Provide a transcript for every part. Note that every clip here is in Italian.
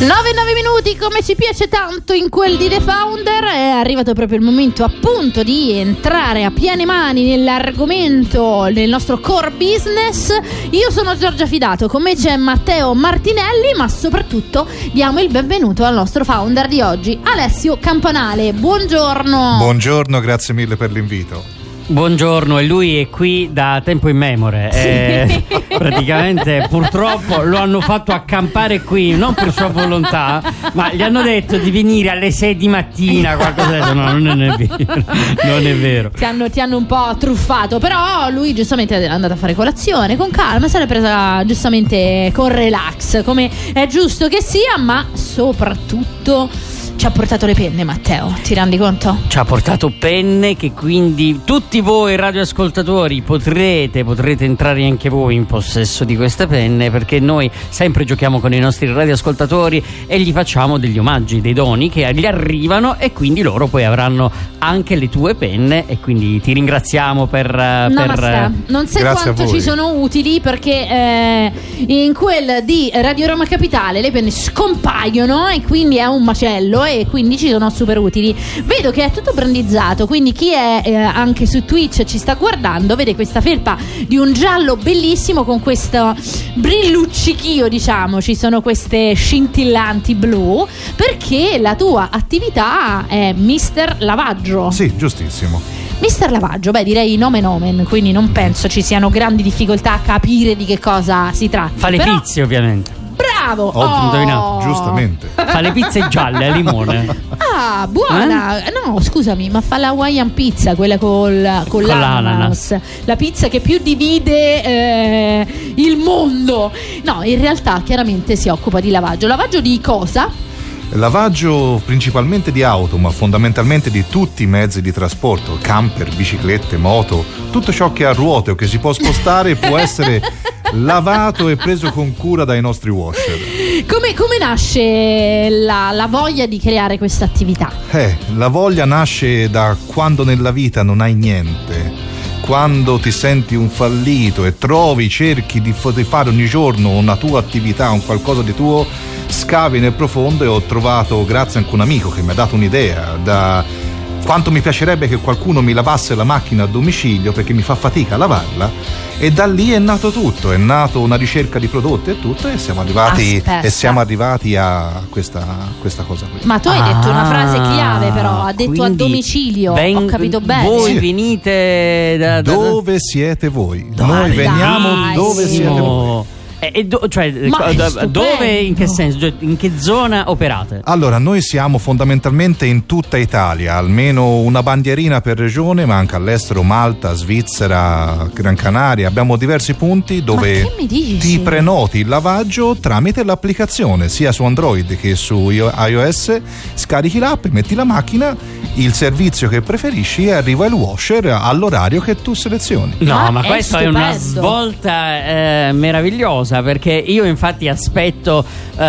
9-9 minuti come ci piace tanto in quel di The Founder è arrivato proprio il momento appunto di entrare a piene mani nell'argomento del nostro core business. Io sono Giorgia Fidato con me c'è Matteo Martinelli ma soprattutto diamo il benvenuto al nostro founder di oggi Alessio Campanale. Buongiorno. Buongiorno grazie mille per l'invito Buongiorno, e lui è qui da tempo immemore. Sì. Eh, praticamente, purtroppo lo hanno fatto accampare qui, non per sua volontà, ma gli hanno detto di venire alle 6 di mattina. Qualcosa. No, non è vero. Non è vero. Ti hanno, ti hanno un po' truffato, però lui giustamente è andato a fare colazione con calma, se l'è presa giustamente con relax, come è giusto che sia, ma soprattutto ci ha portato le penne, Matteo, ti rendi conto? Ci ha portato penne che quindi tutti voi radioascoltatori potrete, potrete entrare anche voi in possesso di queste penne perché noi sempre giochiamo con i nostri radioascoltatori e gli facciamo degli omaggi, dei doni che gli arrivano e quindi loro poi avranno anche le tue penne e quindi ti ringraziamo per... No, per... non sai Grazie quanto ci sono utili perché eh, in quel di Radio Roma Capitale le penne scompaiono e quindi è un macello e quindi ci sono super utili. Vedo che è tutto brandizzato, quindi chi è eh, anche su Twitch ci sta guardando vede questa felpa di un giallo bellissimo con questo brilluccichio, diciamo, ci sono queste scintillanti blu perché la tua attività è Mister Lavaggio. Sì, giustissimo. Mister Lavaggio, beh direi nome nomen, quindi non penso ci siano grandi difficoltà a capire di che cosa si tratta. Fa le Però... pizze ovviamente. Bravo! Ho oh. indovinato. Giustamente. Fa le pizze gialle a limone. Ah, buona! Eh? No, scusami, ma fa la Hawaiian pizza, quella col, con, con l'ananas. l'ananas. La pizza che più divide eh, il mondo. No, in realtà chiaramente si occupa di lavaggio. Lavaggio di cosa? Lavaggio principalmente di auto, ma fondamentalmente di tutti i mezzi di trasporto, camper, biciclette, moto, tutto ciò che ha ruote o che si può spostare può essere lavato e preso con cura dai nostri washer. Come, come nasce la, la, voglia di creare questa attività? Eh, la voglia nasce da quando nella vita non hai niente quando ti senti un fallito e trovi, cerchi di fare ogni giorno una tua attività, un qualcosa di tuo, scavi nel profondo e ho trovato, grazie anche a un amico che mi ha dato un'idea, da quanto mi piacerebbe che qualcuno mi lavasse la macchina a domicilio perché mi fa fatica a lavarla e da lì è nato tutto, è nato una ricerca di prodotti e tutto e siamo arrivati, e siamo arrivati a questa, questa, cosa qui. Ma tu hai ah, detto una frase chiave però, ha detto a domicilio, ven- ho capito bene. Voi venite da, da, Dove siete voi? Dai, Noi veniamo dai, dove sì. siete voi. E, e do, cioè, dove, in che senso? Cioè, in che zona operate? Allora, noi siamo fondamentalmente in tutta Italia, almeno una bandierina per regione, ma anche all'estero, Malta, Svizzera, Gran Canaria. Abbiamo diversi punti dove ti prenoti il lavaggio tramite l'applicazione, sia su Android che su iOS. Scarichi l'app, metti la macchina, il servizio che preferisci e arriva il washer all'orario che tu selezioni. No, ah, ma questa è, è una svolta eh, meravigliosa perché io infatti aspetto uh,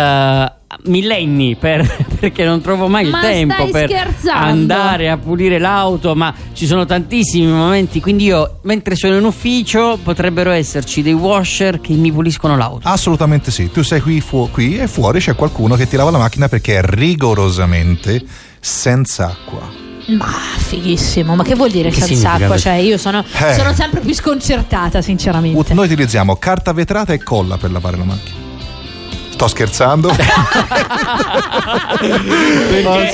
millenni per, perché non trovo mai ma il tempo per scherzando? andare a pulire l'auto ma ci sono tantissimi momenti quindi io mentre sono in ufficio potrebbero esserci dei washer che mi puliscono l'auto assolutamente sì tu sei qui, fu- qui e fuori c'è qualcuno che ti lava la macchina perché è rigorosamente senza acqua ma fighissimo, ma che vuol dire che senza acqua? Cioè, io sono, eh. sono sempre più sconcertata, sinceramente. Noi utilizziamo carta vetrata e colla per lavare la macchina. Sto scherzando? perché,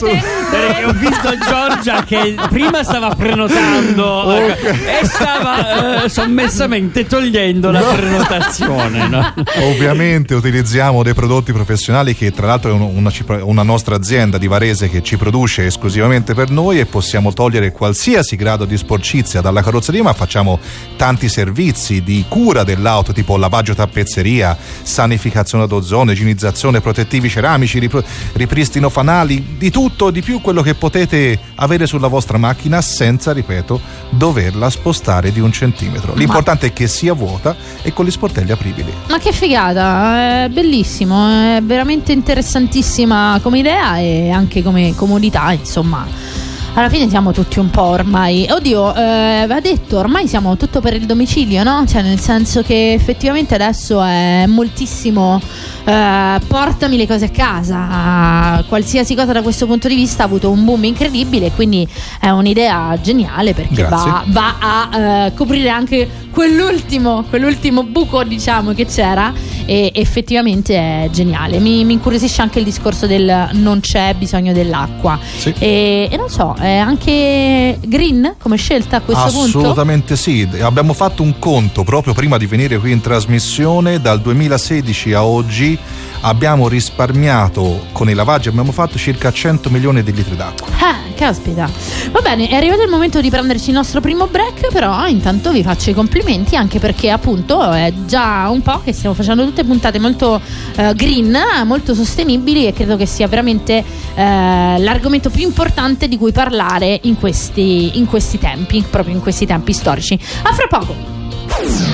perché, ho visto Giorgia che prima stava prenotando okay. e stava eh, sommessamente togliendo la no. prenotazione. No? Ovviamente utilizziamo dei prodotti professionali che tra l'altro è una, una nostra azienda di Varese che ci produce esclusivamente per noi e possiamo togliere qualsiasi grado di sporcizia dalla carrozzeria ma facciamo tanti servizi di cura dell'auto tipo lavaggio tappezzeria, sanificazione d'ozono, igienizzazione, protettivi ceramici, rip- ripristino fanali, di tutto, di più quello che potete avere sulla vostra macchina senza, ripeto, doverla spostare di un centimetro. L'importante Ma... è che sia vuota e con gli sportelli apribili. Ma che figata, è bellissimo, è veramente interessantissima come idea e anche come comodità, insomma alla fine siamo tutti un po' ormai. Oddio, eh, va detto, ormai siamo tutto per il domicilio, no? Cioè, nel senso che effettivamente adesso è moltissimo. Eh, portami le cose a casa. Qualsiasi cosa da questo punto di vista ha avuto un boom incredibile. Quindi è un'idea geniale perché va, va, a eh, coprire anche quell'ultimo, quell'ultimo buco, diciamo, che c'era. E effettivamente è geniale. Mi, mi incuriosisce anche il discorso del non c'è bisogno dell'acqua. Sì. E, e non so, è anche green come scelta a questo Assolutamente punto? Assolutamente sì, abbiamo fatto un conto proprio prima di venire qui in trasmissione, dal 2016 a oggi abbiamo risparmiato con i lavaggi abbiamo fatto circa 100 milioni di litri d'acqua. Ah, caspita. Va bene, è arrivato il momento di prenderci il nostro primo break, però intanto vi faccio i complimenti anche perché appunto è già un po' che stiamo facendo tutte puntate molto uh, green, molto sostenibili e credo che sia veramente uh, l'argomento più importante di cui parlare in questi, in questi tempi, proprio in questi tempi storici. A fra poco.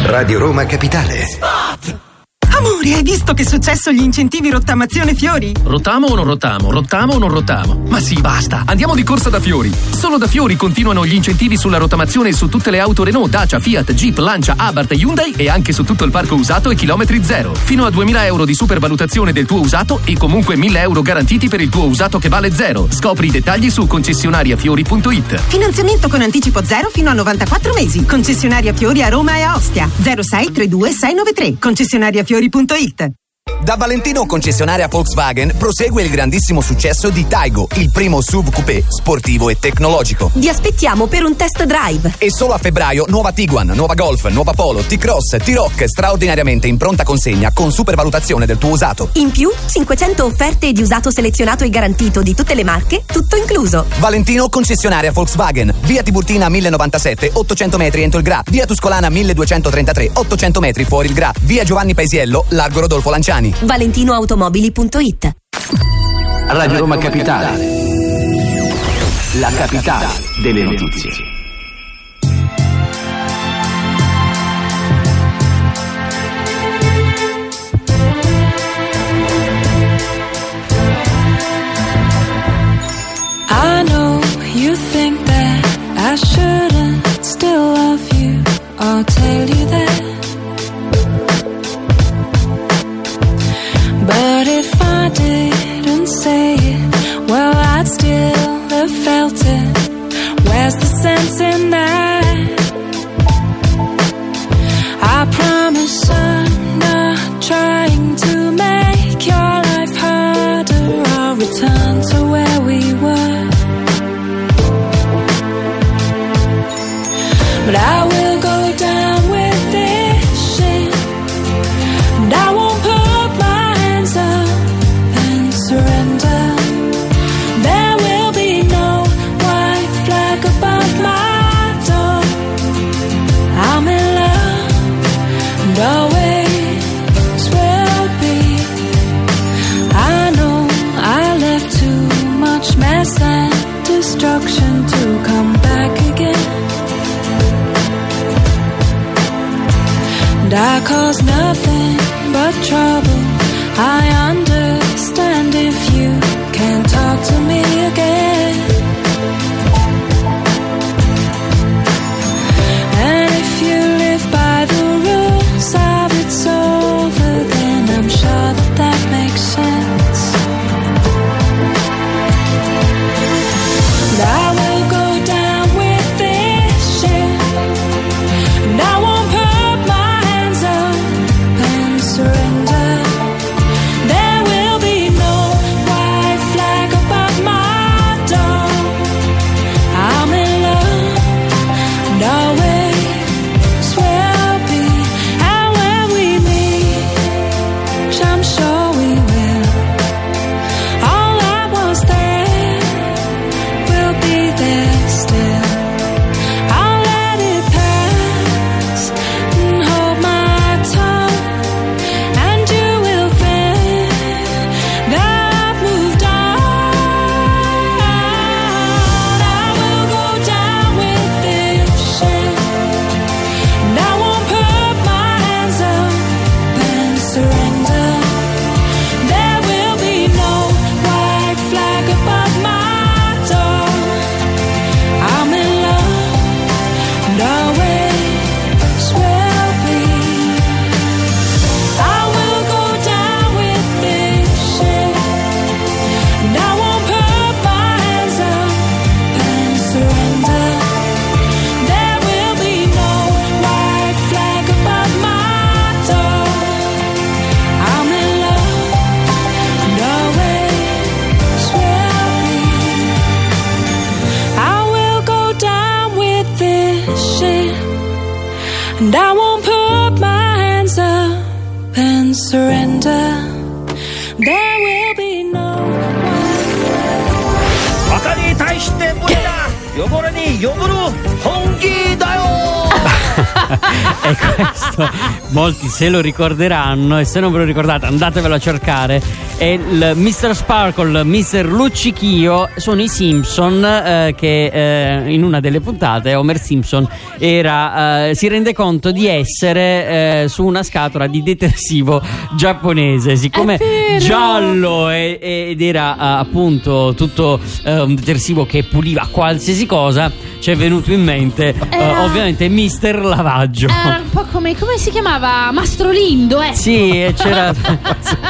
Radio Roma Capitale. Spot! Amore, hai visto che è successo gli incentivi rottamazione Fiori? Rottamo o non rottamo? Rottamo o non rottamo? Ma sì, basta. Andiamo di corsa da Fiori. Solo da Fiori continuano gli incentivi sulla rottamazione su tutte le auto Renault, Dacia, Fiat, Jeep, Lancia, Abarth Hyundai e anche su tutto il parco usato e chilometri zero. Fino a 2000 euro di supervalutazione del tuo usato e comunque 1000 euro garantiti per il tuo usato che vale zero. Scopri i dettagli su concessionariafiori.it. Finanziamento con anticipo zero fino a 94 mesi. Concessionaria Fiori a Roma e a Ostia. 06 32 693. Concessionaria Fiori Fiori.it da Valentino concessionaria Volkswagen prosegue il grandissimo successo di Taigo, il primo SUV coupé sportivo e tecnologico. Vi aspettiamo per un test drive. E solo a febbraio nuova Tiguan, nuova Golf, nuova Polo, T-Cross, T-Rock straordinariamente in pronta consegna con supervalutazione del tuo usato. In più 500 offerte di usato selezionato e garantito di tutte le marche, tutto incluso. Valentino concessionaria Volkswagen, via Tiburtina 1097, 800 metri entro il Gra, via Tuscolana 1233, 800 metri fuori il Gra, via Giovanni Paesiello, largo Rodolfo Lanciani. ValentinoAutomobili.it Radio Roma Capitale. La capitale delle notizie. I know you think that I shouldn't still love you. I'll tell you that. Se lo ricorderanno e se non ve lo ricordate andatevelo a cercare è il Mr. Sparkle, Mr. Luccichio sono i Simpson eh, che eh, in una delle puntate Homer Simpson era, eh, si rende conto di essere eh, su una scatola di detersivo giapponese siccome giallo e- ed era eh, appunto tutto eh, un detersivo che puliva qualsiasi cosa ci è venuto in mente eh, Era- ovviamente Mister Lavaggio Era un po' come, come si chiamava? Mastro Lindo, eh. sì, e c'era.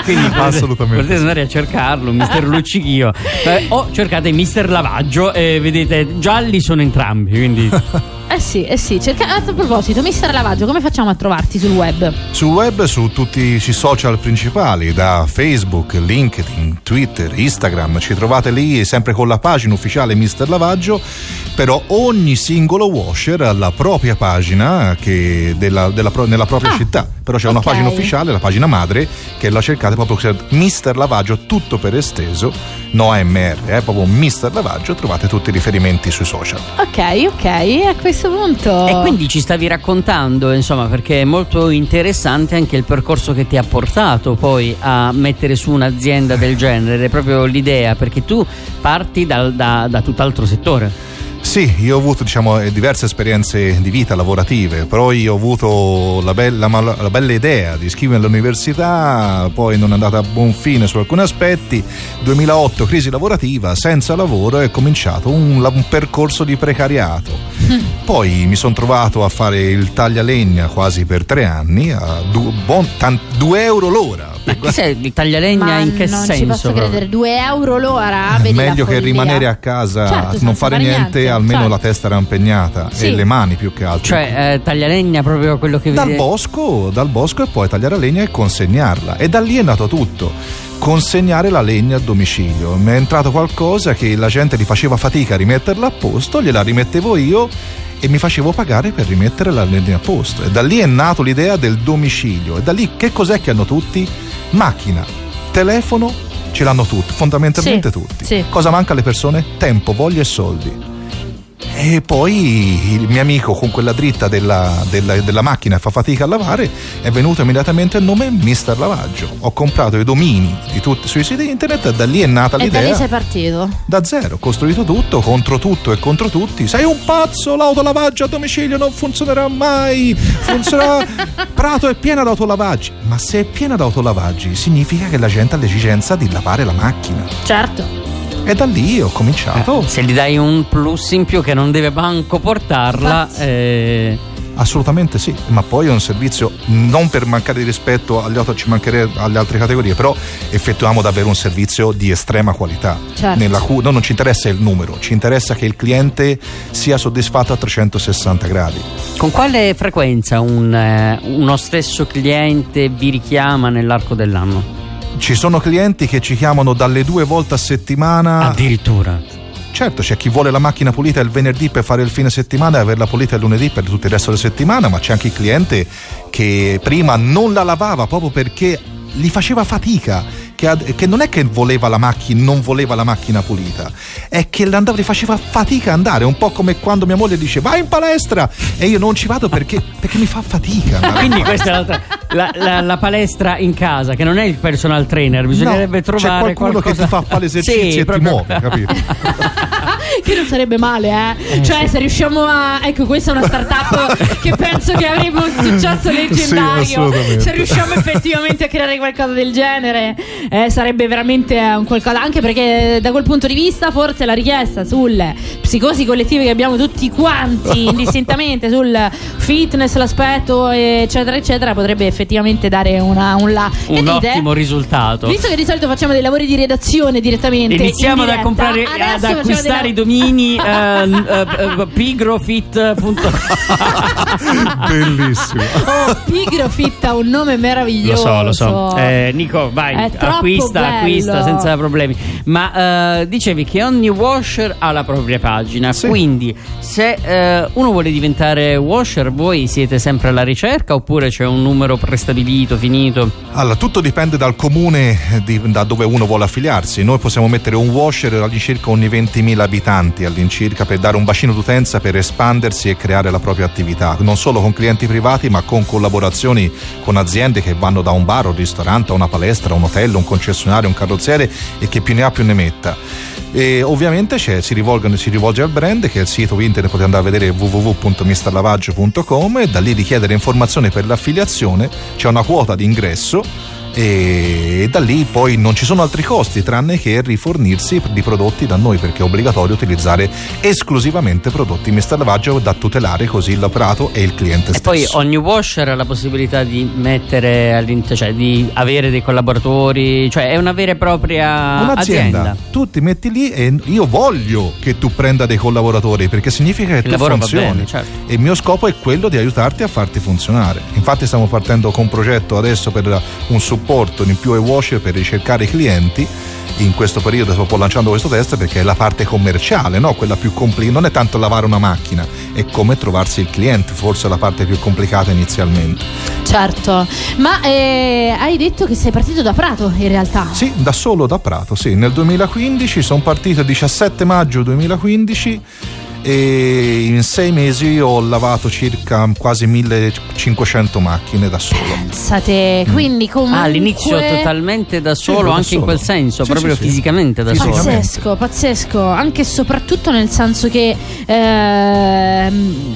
Quindi potete- Assolutamente. Potete andare a cercarlo, Mister Luccichio. Eh, o cercate Mister Lavaggio e vedete, gialli sono entrambi. Quindi. Eh sì, eh sì. Cerca- a proposito, mister Lavaggio, come facciamo a trovarti sul web? Sul web, su tutti i social principali, da Facebook, LinkedIn, Twitter, Instagram, ci trovate lì sempre con la pagina ufficiale Mister Lavaggio, però ogni singolo washer ha la propria pagina che della- della nella propria città, però c'è una ok. pagina ufficiale, la pagina madre, che la cercate proprio Mister Lavaggio, tutto per esteso, no MR, è proprio Mister Lavaggio, trovate tutti i riferimenti sui social. Ok, ok, a questo punto. E quindi ci stavi raccontando, insomma, perché è molto interessante anche il percorso che ti ha portato poi a mettere su un'azienda del genere, proprio l'idea, perché tu parti dal- da, da tutt'altro settore. Sì, io ho avuto diciamo, eh, diverse esperienze di vita lavorative, però io ho avuto la bella, la bella idea di iscrivermi all'università, poi non è andata a buon fine su alcuni aspetti. 2008, crisi lavorativa, senza lavoro è cominciato un, un percorso di precariato. Poi mi sono trovato a fare il taglialegna quasi per tre anni, a 2 euro l'ora. Ma chi sei il taglialegna Ma in che non senso? ci posso proprio? credere, 2 euro l'ora? La Meglio che rimanere a casa Certo, non fare fare niente, niente, almeno certo. la testa era impegnata Sì. e le mani più che altro. Cioè, eh, taglialegna proprio quello che dal vedi. bosco, dal bosco e poi tagliare la legna e consegnarla. E da lì è nato tutto. Consegnare la legna a domicilio. Mi è entrato qualcosa che la gente li faceva fatica a rimetterla a posto, gliela rimettevo io e mi facevo pagare per rimettere la legna a posto. E da lì è nato l'idea del domicilio. E da lì che cos'è che hanno tutti? Macchina, telefono, ce l'hanno tutti, fondamentalmente Sì, tutti. sì. Cosa manca alle persone? Tempo, voglia e soldi. E poi il mio amico con quella dritta della, della- della macchina fa fatica a lavare, è venuto immediatamente il nome Mister Lavaggio. Ho comprato i domini di tutti sui siti internet e da lì è nata E da lì l'idea. sei partito. Da zero, ho costruito tutto, contro tutto e contro tutti. Sei un pazzo, l'autolavaggio a domicilio non funzionerà mai. Funzionerà. Prato è piena d'autolavaggi. Ma se è piena d'autolavaggi, significa che la gente ha l'esigenza di lavare la macchina. Certo. E da lì ho cominciato. Se gli dai un plus in più che non deve manco portarla, eh, Assolutamente sì, ma poi è un servizio non per mancare di rispetto agli auto, ci mancherebbe alle altre categorie, però effettuiamo davvero un servizio di estrema qualità. Certo. Nella cu- no, non ci interessa il numero, ci interessa che il cliente sia soddisfatto a 360 gradi. con quale frequenza un, eh, uno stesso cliente vi richiama nell'arco dell'anno? Ci sono clienti che ci chiamano dalle due volte a settimana. Addirittura. Certo, c'è chi vuole la macchina pulita il venerdì per fare il fine settimana e averla pulita il lunedì per tutto il resto della settimana, ma c'è anche il cliente che prima non la lavava proprio perché gli faceva fatica, che, ad- che non è che voleva la macchina, non voleva la macchina pulita, è che l'andava, faceva fatica andare, un po' come quando mia moglie dice vai in palestra e io non ci vado perché, perché mi fa fatica. Quindi questa è l'altra- la, la- la palestra in casa, che non è il personal trainer, bisognerebbe No, trovare c'è qualcuno qualcosa che ti fa fare l'esercizio Sì, e ti proprio- muove, capito? che non sarebbe male, eh. cioè, se riusciamo a. Ecco, questa è una startup che penso che avrebbe un successo leggendario. assolutamente. se riusciamo effettivamente a creare qualcosa del genere, eh, sarebbe veramente eh, un qualcosa. Anche perché, da quel punto di vista, forse la richiesta sulle psicosi collettive che abbiamo tutti quanti, indistintamente, sul fitness, l'aspetto, eccetera, eccetera, potrebbe effettivamente dare una, un là. Che Un dite? ottimo risultato. Visto che di solito facciamo dei lavori di redazione direttamente, Iniziamo in ad, diretta, comprare, adesso ad facciamo acquistare dei i domini eh, eh, eh, pigrofit.com Bellissimo. Oh, Pigrofit ha un nome Lo meraviglioso. so, lo so. Eh, Nico, vai, È troppo acquista, bello. acquista senza problemi. Ma eh, dicevi che ogni washer ha la propria pagina, quindi se eh, uno vuole diventare washer, voi siete sempre alla ricerca oppure c'è un numero prestabilito, finito? Allora, tutto dipende dal comune di- da dove uno vuole affiliarsi. Noi possiamo mettere un washer all'incirca ogni 20.000 abitanti all'incirca per dare un bacino d'utenza per espandersi e creare la propria attività, non solo con clienti privati ma con collaborazioni con aziende che vanno da un bar, un ristorante, a una palestra, un hotel, un concessionario, un carrozziere e che più ne ha più ne metta. E ovviamente si, rivolgono- si rivolge al brand che è il sito internet potete andare a vedere www.misterlavaggio.com e da lì richiedere informazioni per l'affiliazione, c'è una quota di ingresso e da lì poi non ci sono altri costi tranne che rifornirsi di prodotti da noi perché è obbligatorio utilizzare esclusivamente prodotti Mister Lavaggio da tutelare così l'operato e il cliente E stesso. poi ogni washer ha la possibilità di mettere all'interno, cioè di avere dei collaboratori, cioè è una vera e propria Un'azienda, azienda. tu ti metti lì e io voglio che tu prenda dei collaboratori perché significa che Il tu funzioni. bene, certo. E il mio scopo è quello di aiutarti a farti funzionare. Infatti stiamo partendo con un progetto adesso per un supporto in più ai washer per ricercare i clienti. In questo periodo sto lanciando questo test perché è la parte commerciale, no? quella più complicata. Non è tanto lavare una macchina, è come trovarsi il cliente, forse la parte più complicata inizialmente. Certo, ma eh, hai detto che sei partito da Prato in realtà. Sì, da solo da Prato, sì. Nel 2015 sono partito il 17 maggio 2015 e in sei mesi ho lavato circa quasi 1500 macchine da solo. Pensate, quindi comunque... Ah, all'inizio totalmente da solo, da anche in solo. quel senso, Sì, proprio sì, sì. fisicamente da solo. Pazzesco, pazzesco, anche e soprattutto nel senso che ehm,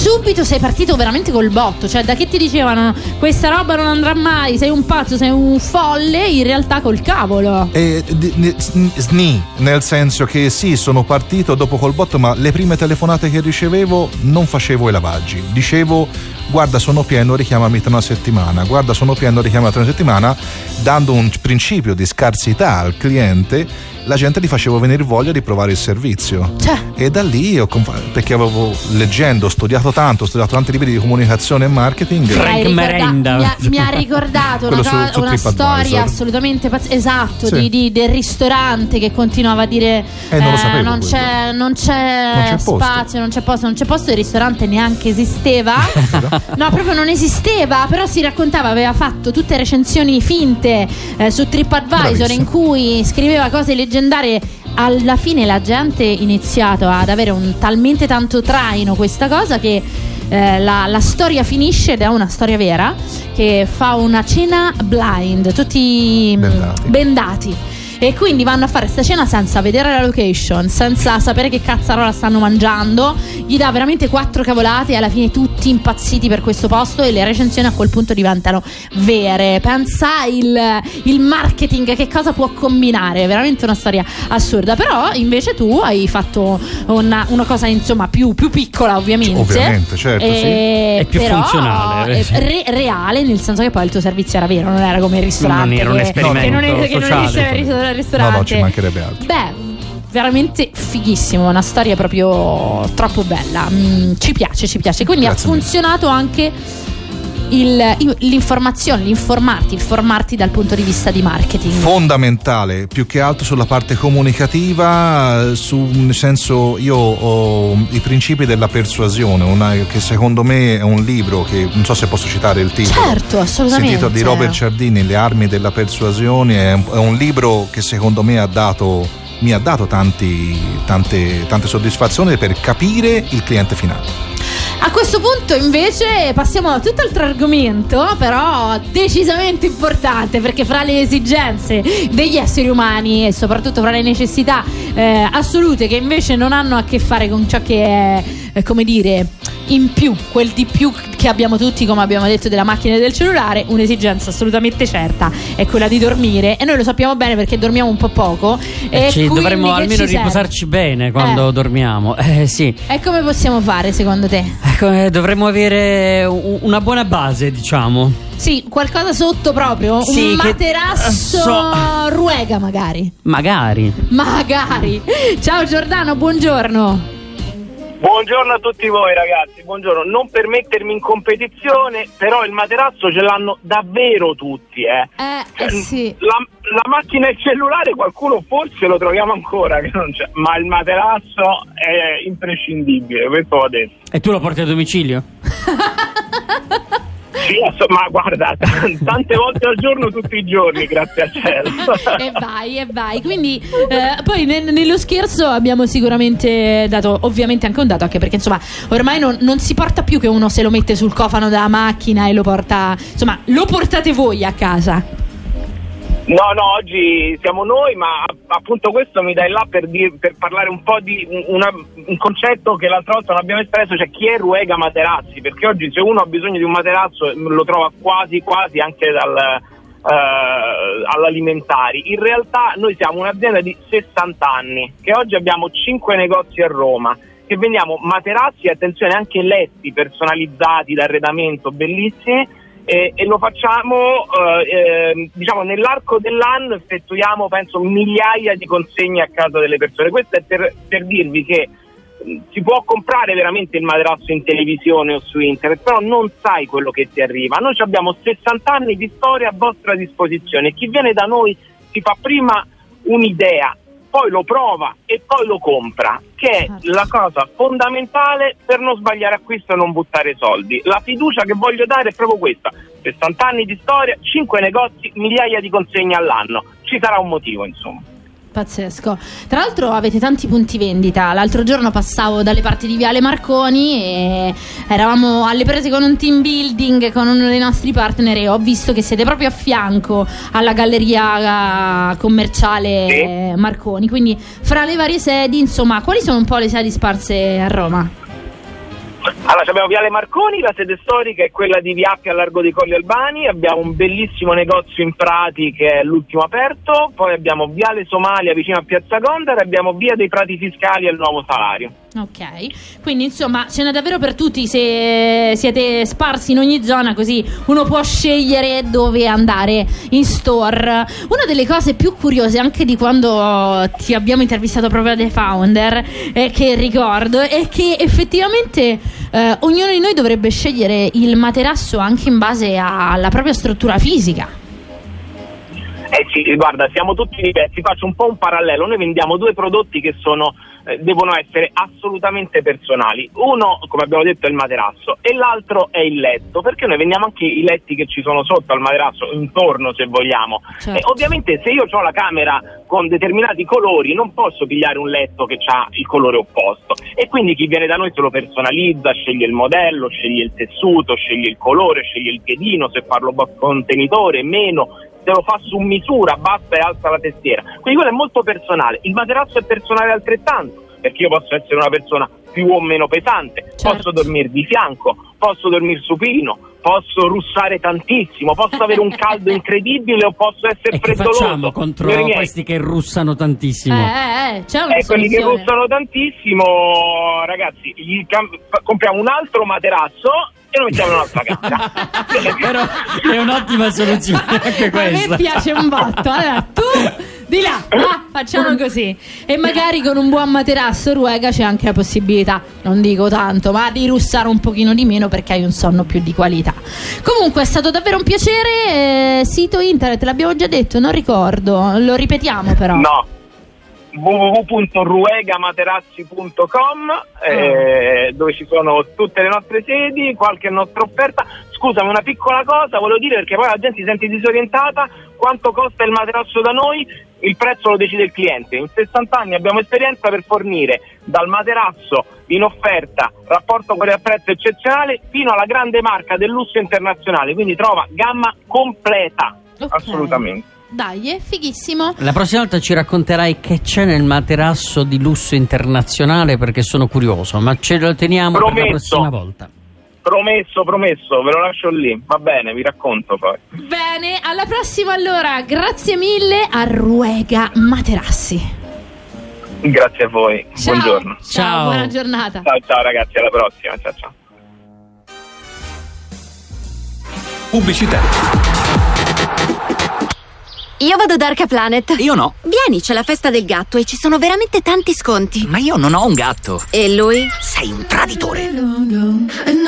subito sei partito veramente col botto, cioè da che ti dicevano questa roba non andrà mai, sei un pazzo, sei un folle, in realtà col cavolo. E sn- sni, nel senso che sì, sono partito dopo col botto, ma le prime telefonate che ricevevo non facevo i lavaggi. Dicevo, guarda, sono pieno, richiamami tra una settimana. Guarda, sono pieno, richiamami tra una settimana, dando un principio di scarsità al cliente. La gente gli facevo venire voglia di provare il servizio. E da lì, conf- perché avevo leggendo, studiato tanto, ho studiato tanti libri di comunicazione e marketing. Mi hai ricorda- Mi ha, mi ha ricordato una, su- su una storia assolutamente pazzesca. Esatto, Sì. di, di- del ristorante che continuava a dire: Eh, non lo sapevo non, c'è, non c'è Non c'è posto." spazio, non c'è posto, non c'è posto. Il ristorante neanche esisteva. no, proprio non esisteva. Però si raccontava, aveva fatto tutte recensioni finte eh, su TripAdvisor in cui scriveva cose leggendarie. Alla fine la gente ha iniziato ad avere un talmente tanto traino questa cosa che eh, la, la storia finisce ed è una storia vera che fa una cena blind, tutti Bendati. bendati. E quindi vanno a fare questa cena senza vedere la location, senza sapere che cazzarola stanno mangiando. Gli dà veramente quattro cavolate e alla fine tutti impazziti per questo posto e le recensioni a quel punto diventano vere. Pensa il, il marketing che cosa può combinare, è veramente una storia assurda. Però invece tu hai fatto una, una cosa insomma più, più piccola ovviamente. Ovviamente, certo, sì. E È più funzionale, è eh. re- reale nel senso che poi il tuo servizio era vero, non era come il ristorante. Non era un che- esperimento che non, è- che non esisteva il ris- il ristorante. No, no, ci mancherebbe altro. Beh, veramente fighissimo, una storia proprio troppo bella. Mm, ci piace, ci piace. Quindi Grazie ha funzionato anche il- l'informazione, l'informarti, il formarti dal punto di vista di marketing. fondamentale più che altro sulla parte comunicativa su, nel senso io ho i principi della persuasione una- che secondo me è un libro che non so se posso citare il titolo certo, assolutamente. intitola di Robert Ciardini Le armi della persuasione è un, è un libro che secondo me ha dato mi ha dato tanti, tante, tante soddisfazioni per capire il cliente finale A questo punto invece passiamo a tutt'altro argomento, però decisamente importante perché fra le esigenze degli esseri umani e soprattutto fra le necessità eh, assolute che invece non hanno a che fare con ciò che è, eh, come dire, in più, quel di più che abbiamo tutti, come abbiamo detto, della macchina e del cellulare, un'esigenza assolutamente certa è quella di dormire e noi lo sappiamo bene perché dormiamo un po' poco. E Ci dovremmo almeno ci riposarci bene quando Eh. dormiamo. Eh sì. E come possiamo fare secondo te? Ecco, eh, dovremmo avere una buona base, diciamo. Sì, qualcosa sotto proprio, Sì, un materasso so- ruega magari. Magari. Magari. Ciao Giordano, buongiorno. Buongiorno a tutti voi ragazzi, buongiorno. Non per mettermi in competizione, però il materasso ce l'hanno davvero tutti, eh. Eh, eh sì. La, la macchina e il cellulare qualcuno forse lo troviamo ancora, che non c'è, ma il materasso è imprescindibile, questo va detto. E tu lo porti a domicilio? Sì, asso- ma guarda, t- tante volte al giorno, tutti i giorni, grazie al cielo. e vai, e vai. Quindi, eh, poi nel- nello scherzo abbiamo sicuramente dato, ovviamente anche un dato, anche perché insomma, ormai non, non si porta più che uno se lo mette sul cofano della macchina e lo porta, insomma, lo portate voi a casa. No, no, oggi siamo noi, ma appunto questo mi dai là per, dir- per parlare un po' di un, una- un concetto che l'altra volta non abbiamo espresso, cioè chi è Ruega Materazzi, perché oggi se uno ha bisogno di un materasso lo trova quasi quasi anche dal, eh, all'alimentari. In realtà noi siamo un'azienda di 60 anni, che oggi abbiamo 5 negozi a Roma, che vendiamo materassi e attenzione anche letti personalizzati d'arredamento bellissimi e, e lo facciamo eh, eh, diciamo nell'arco dell'anno effettuiamo penso migliaia di consegne a casa delle persone. Questo è per, per dirvi che mh, si può comprare veramente il materasso in televisione o su internet però non sai quello che ti arriva. Noi abbiamo 60 anni di storia a vostra disposizione. Chi viene da noi si fa prima un'idea poi lo prova e poi lo compra, che è la cosa fondamentale per non sbagliare acquisto e non buttare soldi. La fiducia che voglio dare è proprio questa: 60 anni di storia, 5 negozi, migliaia di consegne all'anno. Ci sarà un motivo, insomma. Pazzesco. Tra l'altro avete tanti punti vendita. L'altro giorno passavo dalle parti di Viale Marconi e eravamo alle prese con un team building con uno dei nostri partner e ho visto che siete proprio a fianco alla galleria eh, commerciale eh, Marconi. Quindi fra le varie sedi, insomma, quali sono un po' le sedi sparse a Roma? Allora, abbiamo Viale Marconi, la sede storica è quella di Viappia a Largo dei Colli Albani, abbiamo un bellissimo negozio in Prati che è l'ultimo aperto, poi abbiamo Viale Somalia vicino a Piazza Gondar. Abbiamo Via dei Prati Fiscali al Nuovo Salario. Ok, quindi insomma ce n'è davvero per tutti se siete sparsi in ogni zona così uno può scegliere dove andare in store. Una delle cose più curiose anche di quando ti abbiamo intervistato proprio The Founder e che ricordo è che effettivamente eh, ognuno di noi dovrebbe scegliere il materasso anche in base alla propria struttura fisica. Eh sì, guarda, siamo tutti diversi, faccio un po' un parallelo, noi vendiamo due prodotti che sono, eh, devono essere assolutamente personali. Uno, come abbiamo detto, è il materasso e l'altro è il letto, perché noi vendiamo anche i letti che ci sono sotto al materasso, intorno se vogliamo. Certo. E ovviamente se io ho la camera con determinati colori non posso pigliare un letto che ha il colore opposto e quindi chi viene da noi se lo personalizza, sceglie il modello, sceglie il tessuto, sceglie il colore, sceglie il piedino, se farlo contenitore, meno, se lo fa su misura, basta e alza la testiera. Quindi quello è molto personale. Il materasso è personale altrettanto, perché io posso essere una persona più o meno pesante, Certo. posso dormire di fianco, posso dormire supino, posso russare tantissimo, posso avere un caldo incredibile o posso essere E che freddoloso. facciamo contro miei, questi che russano tantissimo? Eh, eh, eh, c'è una eh, quelli che russano tantissimo, ragazzi, gli cam- compriamo un altro materasso e lo mettiamo in un'altra camera. Però è un'ottima soluzione anche A questa. me piace un botto. Allora, tu di là, va, facciamo così. E magari con un buon materasso ruega c'è anche la possibilità, non dico tanto, ma di russare un pochino di meno perché hai un sonno più di qualità. Comunque è stato davvero un piacere. eh, sito internet, l'abbiamo già detto, non ricordo. Lo ripetiamo però. No. www.ruegamaterassi.com eh, dove ci sono tutte le nostre sedi, qualche nostra offerta. Scusami, una piccola cosa, volevo dire perché poi la gente si sente disorientata, quanto costa il materasso da noi? Il prezzo lo decide il cliente. In 60 anni abbiamo esperienza per fornire dal materasso in offerta, rapporto qualità-prezzo eccezionale, fino alla grande marca del lusso internazionale, quindi trova gamma completa. Ok. Assolutamente. Dai, è fighissimo. La prossima volta ci racconterai che c'è nel materasso di lusso internazionale perché sono curioso, ma ce lo teniamo per la prossima volta. Promesso, promesso, ve lo lascio lì. Va bene, vi racconto poi. Bene, alla prossima allora. Grazie mille a Ruega Materassi. Grazie a voi. Ciao. Buongiorno. Ciao, buona giornata. Ciao ciao ragazzi, alla prossima. Ciao ciao. Pubblicità. Io vado da Arca Planet. Io no. Vieni, c'è la festa del gatto e ci sono veramente tanti sconti. Ma io non ho un gatto. E lui? Sei un traditore.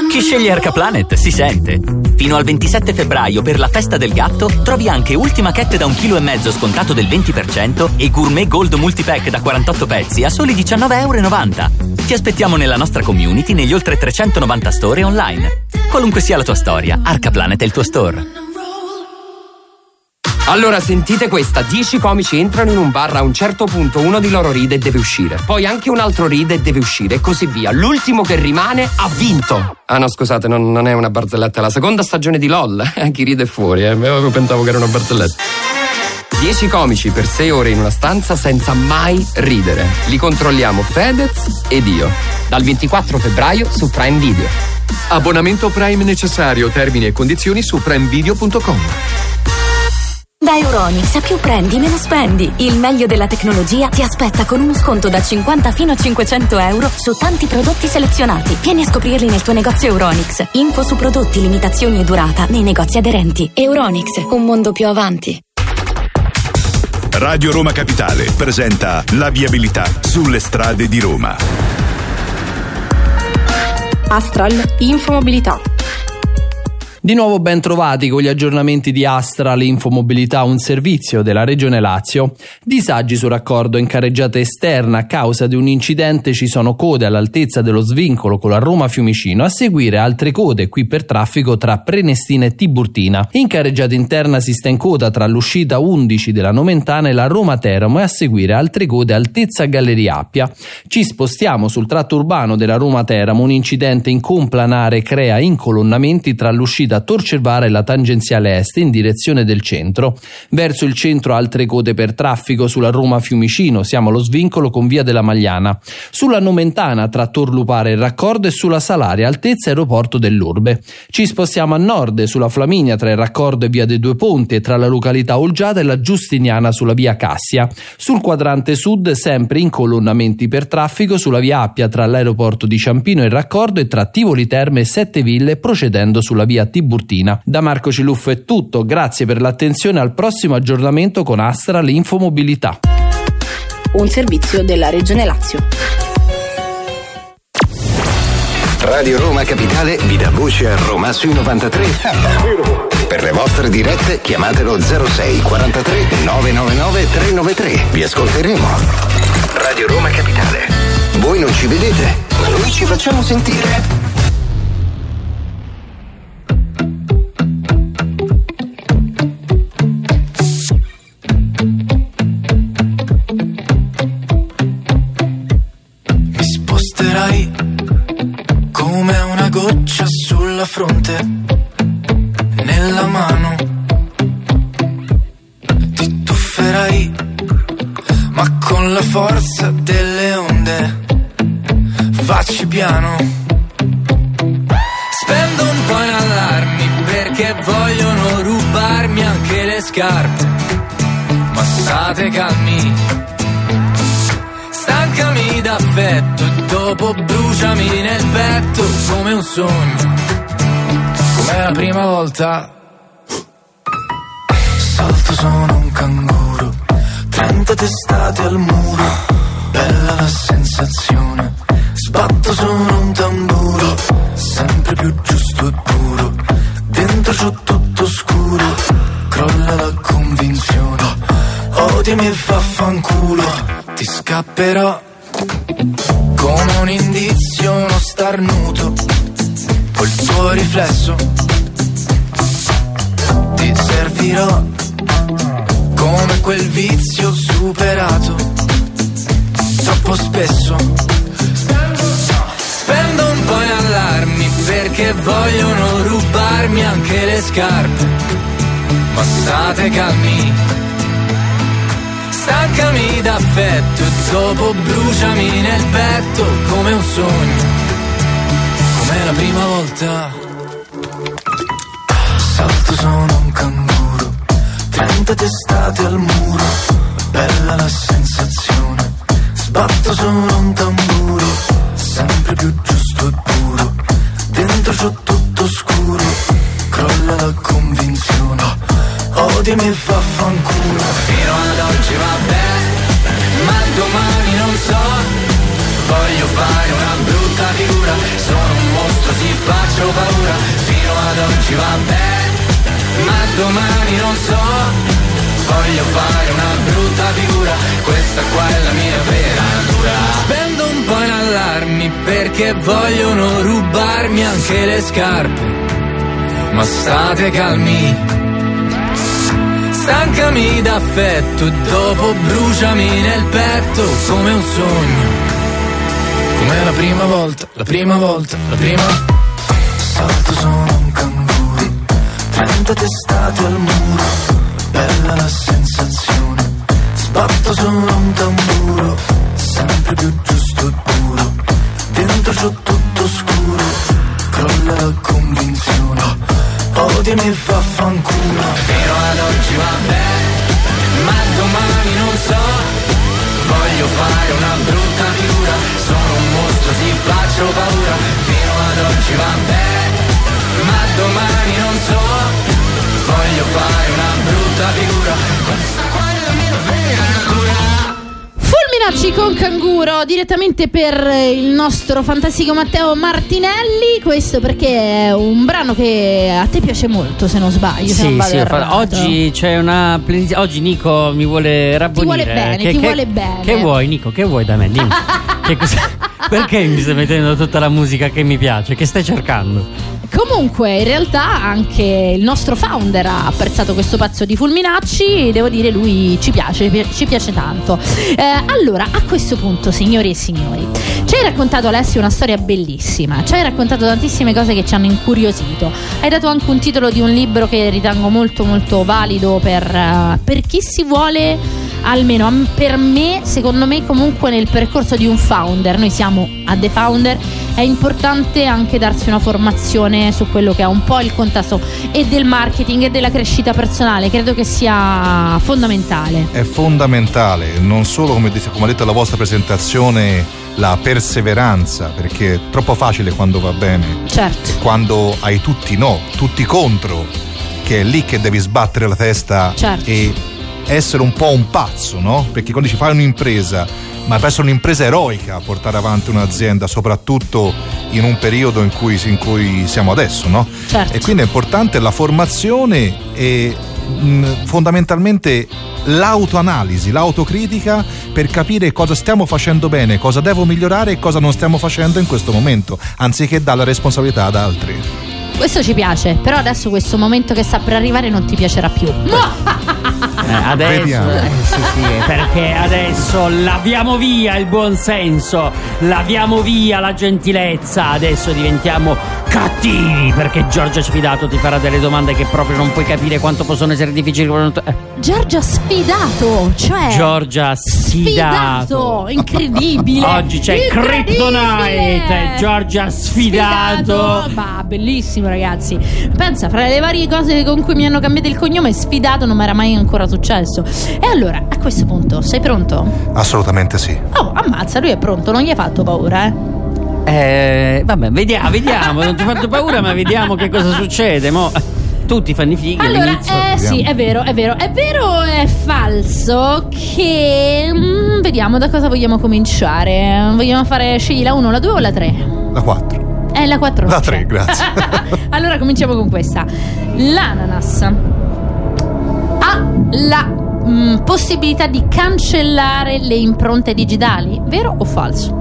Chi sceglie Arca Planet si sente. Fino al 27 febbraio per la festa del gatto trovi anche Ultima Cat da un chilo e mezzo scontato del 20% e Gourmet Gold Multipack da 48 pezzi a soli 19,90 euro. Ti aspettiamo nella nostra community negli oltre 390 store online. Qualunque sia la tua storia, Arca Planet è il tuo store. Allora sentite questa, 10 comici entrano in un bar, a un certo punto uno di loro ride e deve uscire, poi anche un altro ride e deve uscire e così via. L'ultimo che rimane ha vinto. Ah no, scusate, non, non è una barzelletta, è la seconda stagione di LOL. Chi ride è fuori, eh. Io pensavo che era una barzelletta. 10 comici per 6 ore in una stanza senza mai ridere. Li controlliamo Fedez ed io. Dal 24 febbraio su Prime Video. Abbonamento Prime necessario, termini e condizioni su primevideo.com. Da Euronix più prendi meno spendi. Il meglio della tecnologia ti aspetta con uno sconto da 50 fino a 500 euro su tanti prodotti selezionati. Vieni a scoprirli nel tuo negozio Euronix. Info su prodotti, limitazioni e durata nei negozi aderenti. Euronix, un mondo più avanti. Radio Roma Capitale presenta la viabilità sulle strade di Roma. Astral Infomobilità. Di nuovo ben trovati con gli aggiornamenti di Astral Infomobilità, un servizio della Regione Lazio. Disagi su raccordo in carreggiata esterna a causa di un incidente ci sono code all'altezza dello svincolo con la Roma Fiumicino, a seguire altre code qui per traffico tra Prenestina e Tiburtina. In carreggiata interna si sta in coda tra l'uscita 11 della Nomentana e la Roma Teramo e a seguire altre code altezza Galleria Appia. Ci spostiamo sul tratto urbano della Roma Teramo, un incidente in complanare crea incolonnamenti tra l'uscita da Torcervara e la tangenziale est in direzione del centro. Verso il centro altre code per traffico sulla Roma Fiumicino, siamo allo svincolo con via della Magliana. Sulla Nomentana tra Torlupare e Raccordo e sulla Salaria altezza aeroporto dell'Urbe. Ci spostiamo a nord sulla Flaminia tra il Raccordo e via dei Due Ponti e tra la località Olgiata e la Giustiniana sulla via Cassia. Sul quadrante sud sempre incolonnamenti per traffico sulla via Appia tra l'aeroporto di Ciampino e il Raccordo e tra Tivoli Terme e Sette Ville procedendo sulla via Tiburtina. Da Marco Ciluffo è tutto, grazie per l'attenzione al prossimo aggiornamento con Astra l'Infomobilità. Un servizio della Regione Lazio. Radio Roma Capitale vi dà voce a Roma sui 93. Per le vostre dirette chiamatelo 06 43 999 393. Vi ascolteremo. Radio Roma Capitale. Voi non ci vedete, ma noi ci facciamo sentire. Come una goccia sulla fronte, nella mano. Ti tufferai, ma con la forza delle onde. Facci piano. Spendo un po' in allarmi perché vogliono rubarmi anche le scarpe. Ma state calmi. D'affetto e dopo bruciami nel petto come un sogno. Come la prima volta. Salto sono un canguro, 30 testate al muro, bella la sensazione. Sbatto sono un tamburo, sempre più giusto e puro. Dentro c'ho tutto scuro, crolla la convinzione. Odiami e vaffanculo, ti scapperò come un indizio, uno starnuto. Col tuo riflesso ti servirò come quel vizio superato troppo spesso. Spendo un po' in allarmi perché vogliono rubarmi anche le scarpe. Ma state calmi. Stancami d'affetto e dopo bruciami nel petto come un sogno. Come la prima volta. Salto sono un canguro, 30 testate al muro, bella la sensazione. Sbatto sono perché vogliono rubarmi anche le scarpe. Ma state calmi, Stancami d'affetto e dopo bruciami nel petto come un sogno. Come la prima volta, la prima volta, la prima. Salto sono un canguro Trenta testate al muro Bella la sensazione Sbatto sono un tamburo Sempre più giusto Dentro c'ho tutto scuro Crolla la convinzione Odiami e vaffanculo Fino ad oggi va bene, ma domani non so. Voglio fare una brutta figura, sono un mostro, si faccio paura. Fino ad oggi va bene, ma domani non so. Voglio fare una brutta figura, questa qua è la mia vera natura. Fulminacci con canguro direttamente per il nostro fantastico Matteo Martinelli. Questo perché è un brano che a te piace molto, se non sbaglio. se non Sì, sì, errato. oggi c'è una Oggi Nico mi vuole rabbonire. vuole bene, Che- ti che- vuole bene. Che vuoi, Nico? Che vuoi da me? Dimmi. Che cosa- Perché mi stai mettendo tutta la musica che mi piace? Che stai cercando? Comunque, in realtà anche il nostro founder ha apprezzato questo pezzo di Fulminacci. Devo dire, lui ci piace, pi- ci piace tanto. Eh, allora, a questo punto, signori e signori, ci hai raccontato Alessio una storia bellissima. Ci hai raccontato tantissime cose che ci hanno incuriosito. Hai dato anche un titolo di un libro che ritengo molto, molto valido per, eh, per chi si vuole, almeno per me, secondo me, comunque nel percorso di un founder. Noi siamo a The Founder. È importante anche darsi una formazione su quello che è un po' il contesto e del marketing e della crescita personale. Credo che sia fondamentale. È fondamentale, non solo come, dice- come ha detto la vostra presentazione, la perseveranza, perché è troppo facile quando va bene, Certo. quando hai tutti no, tutti contro, che è lì che devi sbattere la testa Certo. e essere un po' un pazzo, no? Perché quando ci fai un'impresa, ma deve essere un'impresa eroica portare avanti un'azienda, soprattutto in un periodo in cui, in cui siamo adesso, no? Certo. E quindi è importante la formazione e mh, fondamentalmente l'autoanalisi, l'autocritica per capire cosa stiamo facendo bene, cosa devo migliorare e cosa non stiamo facendo in questo momento, anziché dare la responsabilità ad altri. Questo ci piace, però adesso questo momento che sta per arrivare non ti piacerà più. Eh, adesso, eh, sì, sì, perché adesso laviamo via il buonsenso, laviamo via la gentilezza, adesso diventiamo cattivi perché Giorgia Sfidato ti farà delle domande che proprio non puoi capire quanto possono essere difficili. Eh, Giorgia sfidato, cioè Giorgia Sfidato. sfidato, incredibile. Oggi c'è Incredibile. Kryptonite, Giorgia Sfidato. Ma bellissimo ragazzi. Pensa, fra le varie cose con cui mi hanno cambiato il cognome, sfidato non mi era mai ancora successo. E allora, a questo punto, sei pronto? Assolutamente sì. Oh, ammazza, lui è pronto, non gli hai fatto paura, eh? Eh, vabbè, vediamo, vediamo, non ti ho fatto paura, ma vediamo che cosa succede. Mo, tutti fanno i fighi Allora, all'inizio. eh sì, è vero, è vero. È vero o è falso che... mm, vediamo da cosa vogliamo cominciare. Vogliamo fare, scegli la 1, la 2 o la 3? La 4. Eh, la 4. La 3, grazie. allora cominciamo con questa. L'ananas la mm, possibilità di cancellare le impronte digitali, vero o falso?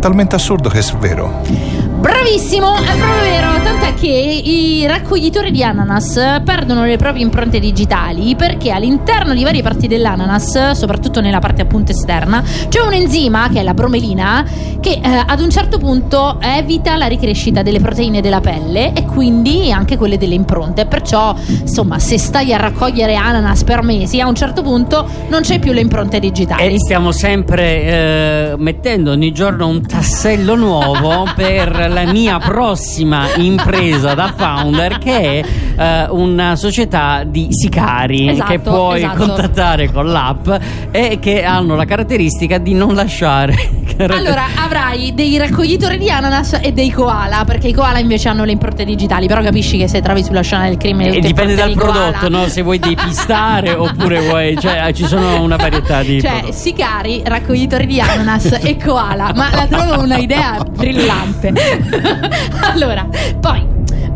Talmente assurdo che è vero. Bravissimo, è proprio vero, tant'è che i raccoglitori di ananas perdono le proprie impronte digitali perché all'interno di varie parti dell'ananas, soprattutto nella parte appunto esterna, c'è un enzima che è la bromelina che eh, ad un certo punto evita la ricrescita delle proteine della pelle e quindi anche quelle delle impronte. Perciò, insomma, se stai a raccogliere ananas per mesi, a un certo punto non c'è più le impronte digitali. E stiamo sempre eh, mettendo ogni giorno un tassello nuovo per la mia prossima impresa da founder che è eh, una società di sicari Esatto, che puoi esatto. contattare con l'app e che hanno la caratteristica di non lasciare Allora avrai dei raccoglitori di ananas e dei koala, perché i koala invece hanno le impronte digitali. Però capisci che se trovi sulla scena del crimine. E tutte dipende dal prodotto, no? Se vuoi depistare oppure vuoi. Cioè, ci sono una varietà di. Cioè, prodotti. sicari, raccoglitori di ananas e koala. Ma la trovo un'idea brillante. allora, poi.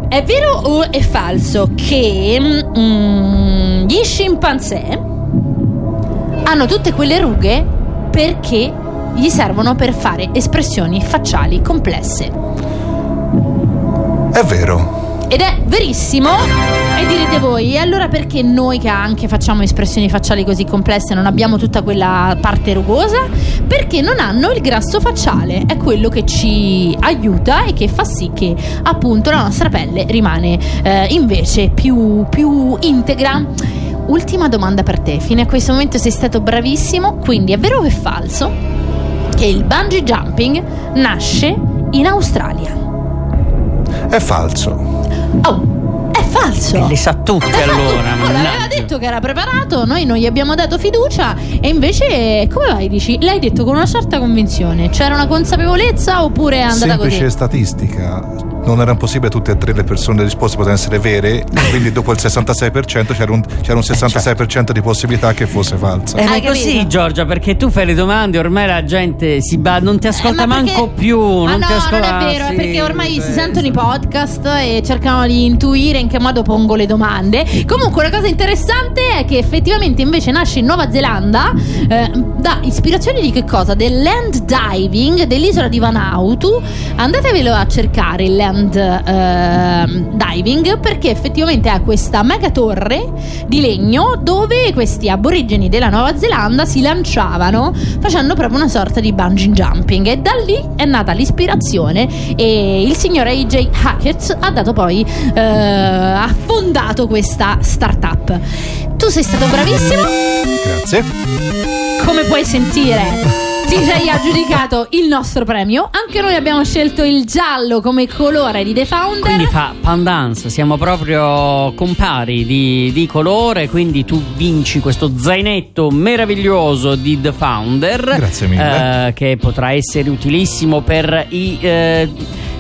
È vero o è falso che mm, gli scimpanzé hanno tutte quelle rughe perché gli servono per fare espressioni facciali complesse? È vero. Ed è verissimo. E direte voi, e allora perché noi che anche facciamo espressioni facciali così complesse non abbiamo tutta quella parte rugosa? Perché non hanno il grasso facciale, è quello che ci aiuta e che fa sì che appunto la nostra pelle rimane eh, invece più, più integra. Ultima domanda per te, fino a questo momento sei stato bravissimo, quindi è vero o è falso che il bungee jumping nasce in Australia? È falso. Oh, falso. Le sa tutte allora. Allora, mannaggia. aveva detto che era preparato, noi non gli abbiamo dato fiducia e invece come vai dici? L'hai detto con una certa convinzione. C'era una consapevolezza oppure è andata Semplice così? statistica. Non era possibile tutte e tre le persone risposte potevano essere vere, quindi dopo il 66% c'era un, c'era un 66% di possibilità che fosse falsa. Eh, è così? Giorgia, perché tu fai le domande, ormai la gente si ba- non ti ascolta Eh, ma perché- manco più. Ma non no, ti ascolta. non è vero, Ah, è sì, perché ormai si sì. sentono i podcast e cercano di intuire in che modo pongo le domande. Comunque, una cosa interessante è che effettivamente invece nasce in Nuova Zelanda eh, da ispirazione di che cosa? Del land diving dell'isola di Vanuatu. Andatevelo a cercare il land ehm, diving perché effettivamente ha questa mega torre di legno dove questi aborigeni della Nuova Zelanda si lanciavano facendo proprio una sorta di bungee jumping. E da lì è nata l'ispirazione e il signor AJ Hackett ha dato poi eh, ha fondato questa startup. Tu sei stato bravissimo. Grazie. come puoi sentire ti sei aggiudicato il nostro premio anche noi abbiamo scelto il giallo come colore di The Founder Quindi fa pandance, siamo proprio compari di, di colore, quindi tu vinci questo zainetto meraviglioso di The Founder. Grazie mille. eh, che potrà essere utilissimo per i. eh,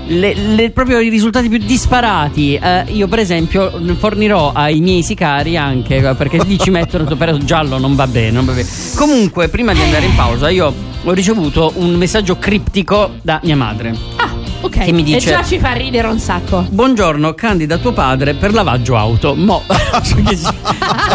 le- le- proprio i risultati più disparati. Eh, io, per esempio, fornirò ai miei sicari anche perché lì ci mettono però giallo, non va bene. Non va bene. Comunque, prima di andare in pausa, io ho ricevuto un messaggio criptico da mia madre. ah ok Che mi dice- e già ci fa ridere un sacco Buongiorno, candida tuo padre per lavaggio auto. Mo. che, si-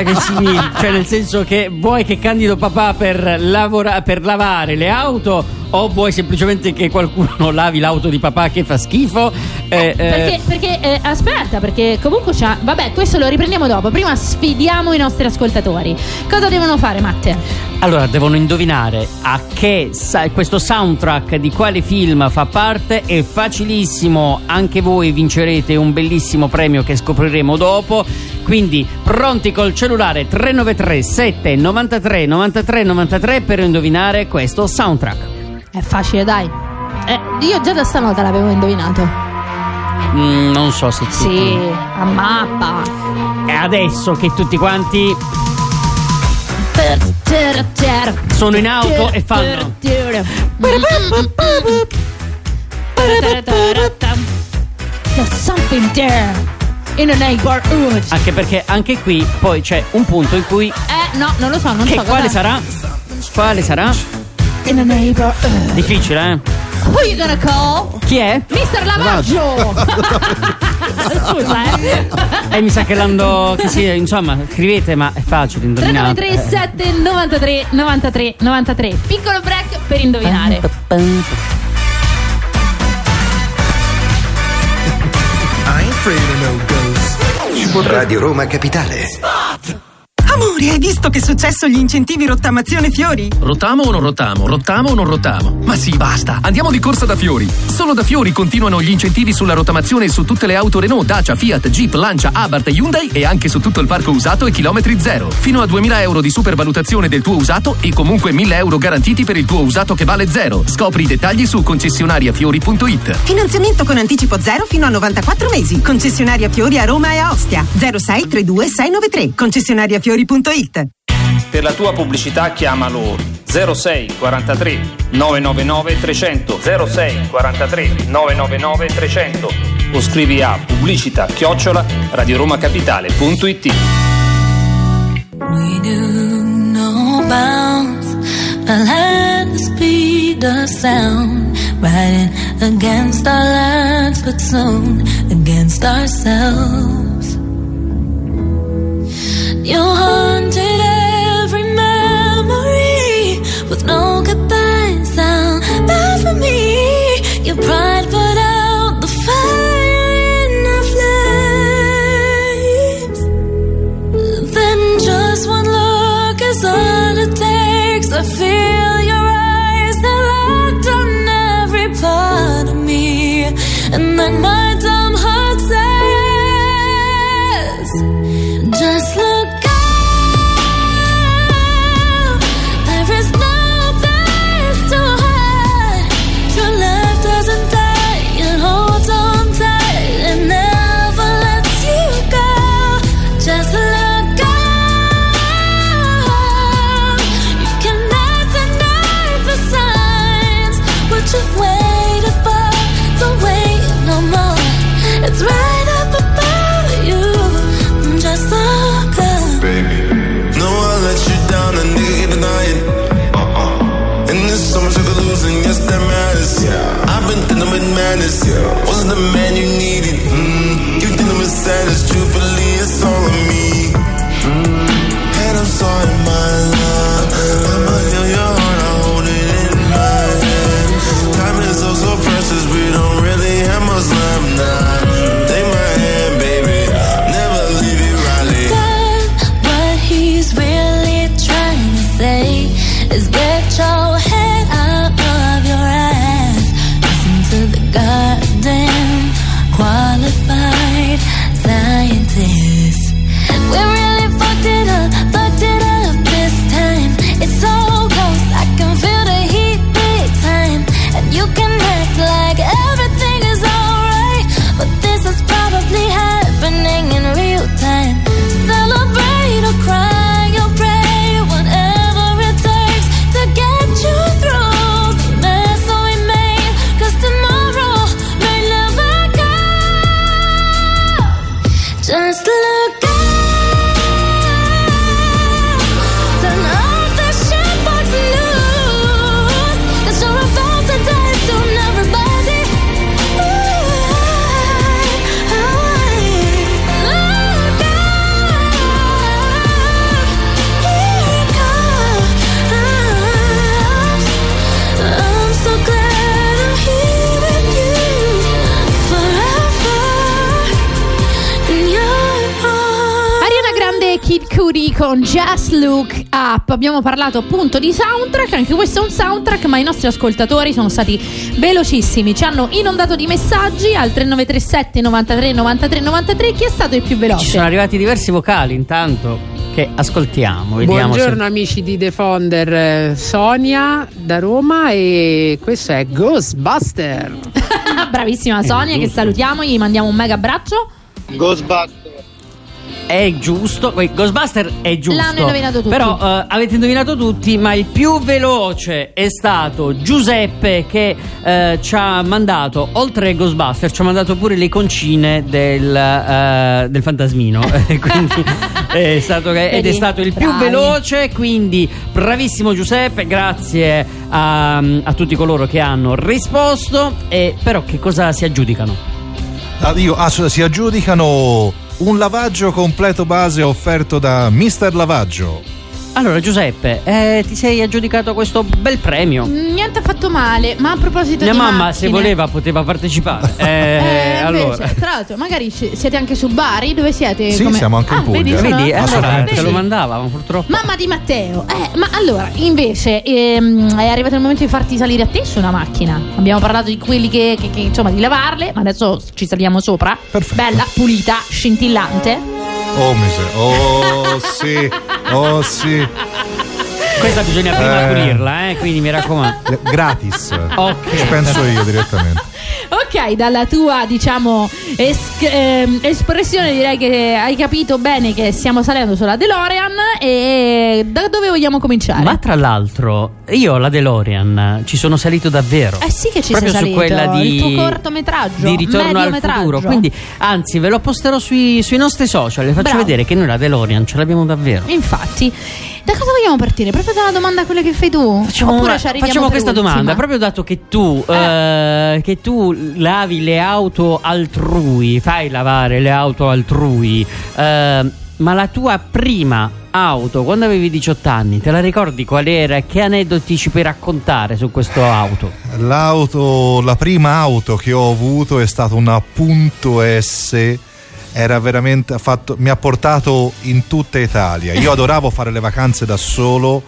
che significa? Cioè, nel senso che vuoi che candido papà per, lavora- per lavare le auto o vuoi semplicemente che qualcuno lavi l'auto di papà che fa schifo? Eh, eh, Perché, perché, eh, aspetta, perché comunque c'ha. Vabbè, questo lo riprendiamo dopo. Prima sfidiamo i nostri ascoltatori. Cosa devono fare, Matte? Allora, devono indovinare a che sa- questo soundtrack di quale film fa parte. È facilissimo, anche voi vincerete un bellissimo premio che scopriremo dopo. Quindi, pronti col cellulare 393 7 93 93 93 per indovinare questo soundtrack. È facile, dai. Eh, io già da stanotte l'avevo indovinato. Mm, non so se tutti- Sì, a mappa. E adesso che tutti quanti sono in auto e fanno. There's something there in a neighborhood. Anche perché anche qui poi c'è un punto in cui. Eh, no, non lo so, non che so quale sarà? Quale sarà? In a neighborhood. Difficile, eh? Who you gonna call? Chi è? Mister Lavaggio! Scusa, eh. Eh, mi sa che l'hanno. Che sì, insomma, scrivete, ma è facile indovinare. 393 7 93 93 93 Piccolo break per indovinare Radio Roma Capitale. Amore, Amore, hai visto che successo gli incentivi rottamazione fiori? Rottamo o non rottamo? Rottamo o non rottamo? Ma sì, basta! Andiamo di corsa da Fiori! Solo da Fiori continuano gli incentivi sulla rottamazione su tutte le auto Renault, Dacia, Fiat, Jeep, Lancia, Abarth Hyundai e anche su tutto il parco usato e chilometri zero. Fino a 2000 euro di supervalutazione del tuo usato e comunque 1000 euro garantiti per il tuo usato che vale zero. Scopri i dettagli su concessionariafiori.it. Finanziamento con anticipo zero fino a 94 mesi. Concessionaria Fiori a Roma e a Ostia. 06 32 693. Concessionariafiori.it. Per la tua pubblicità chiamalo 06 43 999 300 06 43 999 300 o scrivi a pubblicità chiocciola radioromacapitale.it We knew no bounds, at the speed of sound, riding against our lands, but soon against ourselves. You haunted every memory with no. Bad for me, pride con Just Look Up. Abbiamo parlato appunto di soundtrack, anche questo è un soundtrack, ma i nostri ascoltatori sono stati velocissimi, ci hanno inondato di messaggi al 3937 93 93 93. Chi è stato il più veloce? Ci sono arrivati diversi vocali intanto che ascoltiamo. Vediamo Buongiorno amici di The Fonder, eh, Sonia da Roma e questo è Ghostbuster. Bravissima Sonia, che salutiamo, gli mandiamo un mega abbraccio. Ghostbuster. È giusto, Ghostbuster è giusto. L'hanno indovinato tutti. Però eh, avete indovinato tutti, ma il più veloce è stato Giuseppe che eh, ci ha mandato, oltre ai Ghostbuster, ci ha mandato pure le concine del, eh, del fantasmino. quindi è stato, ed è stato il più veloce, quindi bravissimo Giuseppe, grazie a, a tutti coloro che hanno risposto. E, però che cosa si aggiudicano? Ah, io- ah, si aggiudicano un lavaggio completo base offerto da Mister Lavaggio. Allora, Giuseppe, eh, ti sei aggiudicato questo bel premio. Niente affatto male, ma a proposito Mia di mamma, macchine, se voleva, poteva partecipare. Eh, Eh, allora. invece, tra l'altro, magari siete anche su Bari? Dove siete? Sì, Come- siamo anche in Ah, Puglia. Vedi, sono- Vedi, ah, allora te lo mandava, ma purtroppo. Mamma di Matteo, eh, ma allora invece ehm, è arrivato il momento di farti salire a te su una macchina. Abbiamo parlato di quelli che, che- che, insomma di lavarle, ma adesso ci saliamo sopra. Bella, pulita, scintillante. Oh, miseria. Oh, sì. Oh, sì. Questa bisogna prima Eh. pulirla, eh, quindi mi raccomando. Gratis. Ok. Ci penso io direttamente. Ok, dalla tua, diciamo, es- ehm, espressione direi che hai capito bene che stiamo salendo sulla DeLorean e da dove vogliamo cominciare? Ma tra l'altro, io la DeLorean ci sono salito davvero. Eh sì che ci Proprio sei su salito, quella di, il tuo cortometraggio, di ritorno al mediometraggio. futuro. Quindi, anzi, ve lo posterò sui, sui nostri social. Le faccio Bravo. vedere che noi la DeLorean ce l'abbiamo davvero. Infatti, da cosa vogliamo partire? Proprio dalla domanda quella che fai tu? Facciamo, Oppure una- facciamo per questa ultima? domanda, proprio dato che tu, eh, che tu lavi le auto altrui, fai lavare le auto altrui, eh, ma la tua prima auto, quando avevi 18 anni, te la ricordi qual era? Che aneddoti ci puoi raccontare su questo auto? L'auto, la prima auto che ho avuto è stata una Punto S. Era veramente ha fatto, mi ha portato in tutta Italia. Io adoravo fare le vacanze da solo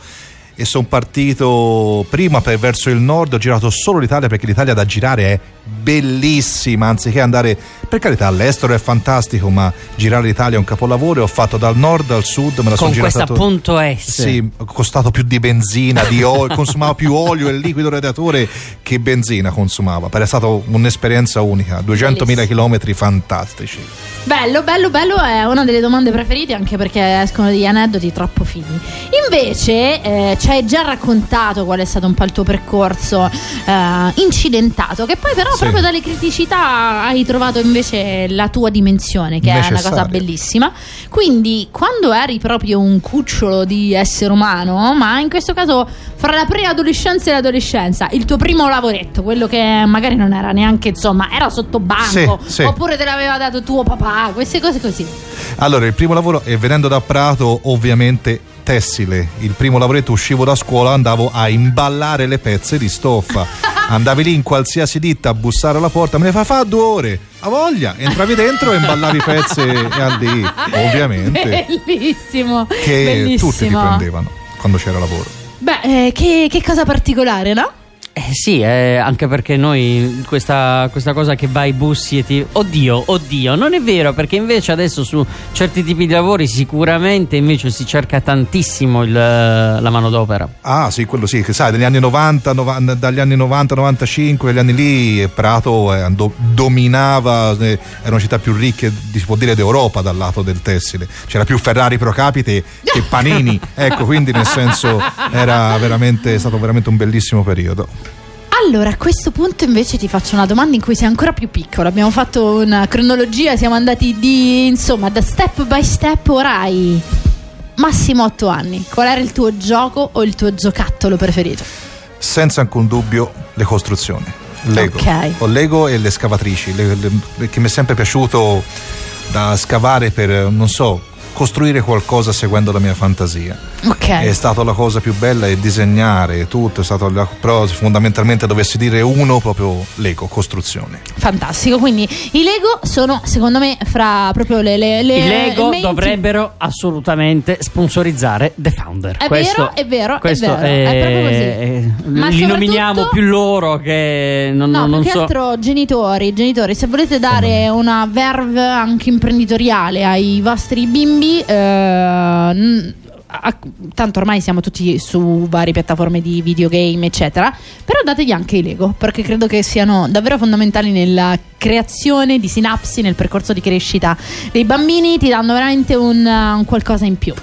e sono partito prima per verso il nord. Ho girato solo l'Italia perché l'Italia da girare è bellissima. Anziché andare, per carità, all'estero è fantastico, ma girare l'Italia è un capolavoro. Ho fatto dal nord al sud, me la sono Con girata questa to- punto S. Sì, costato più di benzina, di olio, consumava più olio e liquido radiatore che benzina consumava. Per è stata un'esperienza unica, 200.000 km fantastici. Bello, bello, bello è una delle domande preferite anche perché escono degli aneddoti troppo fighi. Invece eh, ci hai già raccontato qual è stato un po' il tuo percorso eh, incidentato, che poi però Sì. proprio dalle criticità hai trovato invece la tua dimensione, che è una cosa Necessaria. bellissima. Quindi quando eri proprio un cucciolo di essere umano, ma in questo caso fra la preadolescenza e l'adolescenza, il tuo primo lavoretto, quello che magari non era neanche, insomma, era sotto banco, Sì, sì. oppure te l'aveva dato tuo papà, queste cose così. Allora, il primo lavoro, e venendo da Prato, ovviamente tessile. Il primo lavoretto uscivo da scuola, andavo a imballare le pezze di stoffa. Andavi lì in qualsiasi ditta a bussare alla porta, me ne fa fa due ore. A voglia, entravi dentro e imballavi pezze e lì, ovviamente. Bellissimo. Che bellissimo. tutti ti prendevano quando c'era lavoro. Beh, eh, che, che cosa particolare, no? Eh sì, eh, anche perché noi questa, questa cosa che vai bussi e ti... Oddio, oddio, non è vero perché invece adesso su certi tipi di lavori sicuramente invece si cerca tantissimo il- la manodopera. Ah, sì, quello sì, che sai, dagli anni 90, nova- dagli anni 90, 95, quegli anni lì, Prato eh, do- dominava, eh, era una città più ricca, di- si può dire, d'Europa dal lato del tessile. C'era più Ferrari pro capite che Panini, ecco, quindi nel senso era veramente, è stato veramente un bellissimo periodo. Allora, a questo punto invece ti faccio una domanda in cui sei ancora più piccolo. Abbiamo fatto una cronologia, siamo andati di, insomma, da step by step, ora hai massimo 8 anni. Qual era il tuo gioco o il tuo giocattolo preferito? Senza alcun dubbio le costruzioni. Lego. Ok. Ho Lego e le scavatrici, le- le- che mi è sempre piaciuto da scavare per, non so, costruire qualcosa seguendo la mia fantasia. Ok. È stata la cosa più bella e disegnare tutto, è stato la- però fondamentalmente dovessi dire uno proprio Lego, costruzione. Fantastico, quindi i Lego sono secondo me fra proprio le, le, le I Lego menti- dovrebbero assolutamente sponsorizzare The Founder. È Questo- vero, è vero, è questo vero, è proprio così. eh, Ma li nominiamo più loro che non, No, non più so. altro genitori, genitori, se volete dare una verve anche imprenditoriale ai vostri bimbi, eh, n- a- tanto ormai siamo tutti su varie piattaforme di videogame, eccetera, però dategli anche i Lego, perché credo che siano davvero fondamentali nella creazione di sinapsi, nel percorso di crescita dei bambini, ti danno veramente un, un qualcosa in più.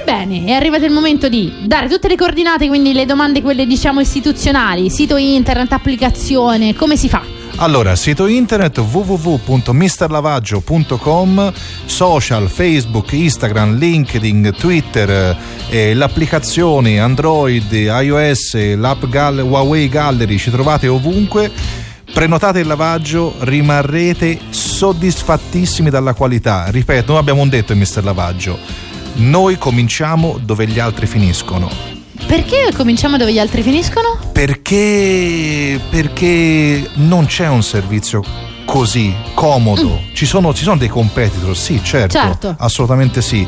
Ebbene, è arrivato il momento di dare tutte le coordinate, quindi le domande, quelle diciamo istituzionali, sito internet, applicazione, come si fa? Allora, sito internet www.misterlavaggio.com, social, Facebook, Instagram, LinkedIn, Twitter, eh, l'applicazione Android, iOS, l'app Gal- Huawei Gallery, ci trovate ovunque. Prenotate il lavaggio, rimarrete soddisfattissimi dalla qualità. Ripeto, noi abbiamo un detto in Mister Lavaggio. Noi cominciamo dove gli altri finiscono. Perché cominciamo dove gli altri finiscono? Perché, perché non c'è un servizio così comodo. Mm. Ci, sono, ci sono dei competitor, sì, certo, Certo. assolutamente sì.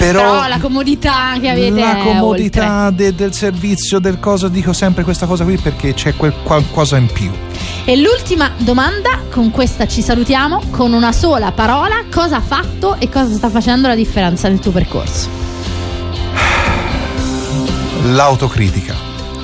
Però, Però la comodità che avete la comodità de- del servizio, del cosa, dico sempre questa cosa qui perché c'è quel qualcosa in più. E l'ultima domanda, con questa ci salutiamo, con una sola parola, cosa ha fatto e cosa sta facendo la differenza nel tuo percorso? L'autocritica,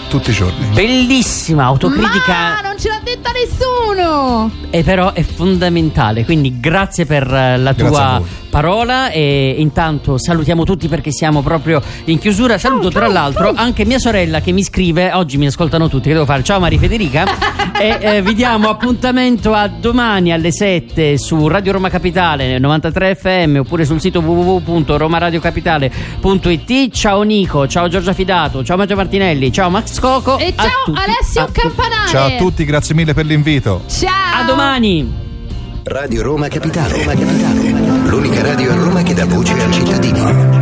tutti i giorni. Bellissima autocritica. Ma non ce l'ha detta nessuno! E però è fondamentale, quindi grazie per eh, la Grazie tua parola e intanto salutiamo tutti perché siamo proprio in chiusura. Saluto tra l'altro anche mia sorella che mi scrive, oggi mi ascoltano tutti, che devo fare? Ciao Maria Federica e eh, vi diamo appuntamento a domani alle 7 su Radio Roma Capitale nel 93 FM oppure sul sito www.romaradiocapitale.it. Ciao Nico, ciao Giorgia Fidato, ciao Maggio Martinelli, ciao Max Coco. E ciao tutti. Alessio Campanale! Ciao a tutti, grazie mille per l'invito. Ciao! A domani! Radio Roma Capitale. Roma Capitale. L'unica radio a Roma che dà voce al cittadino.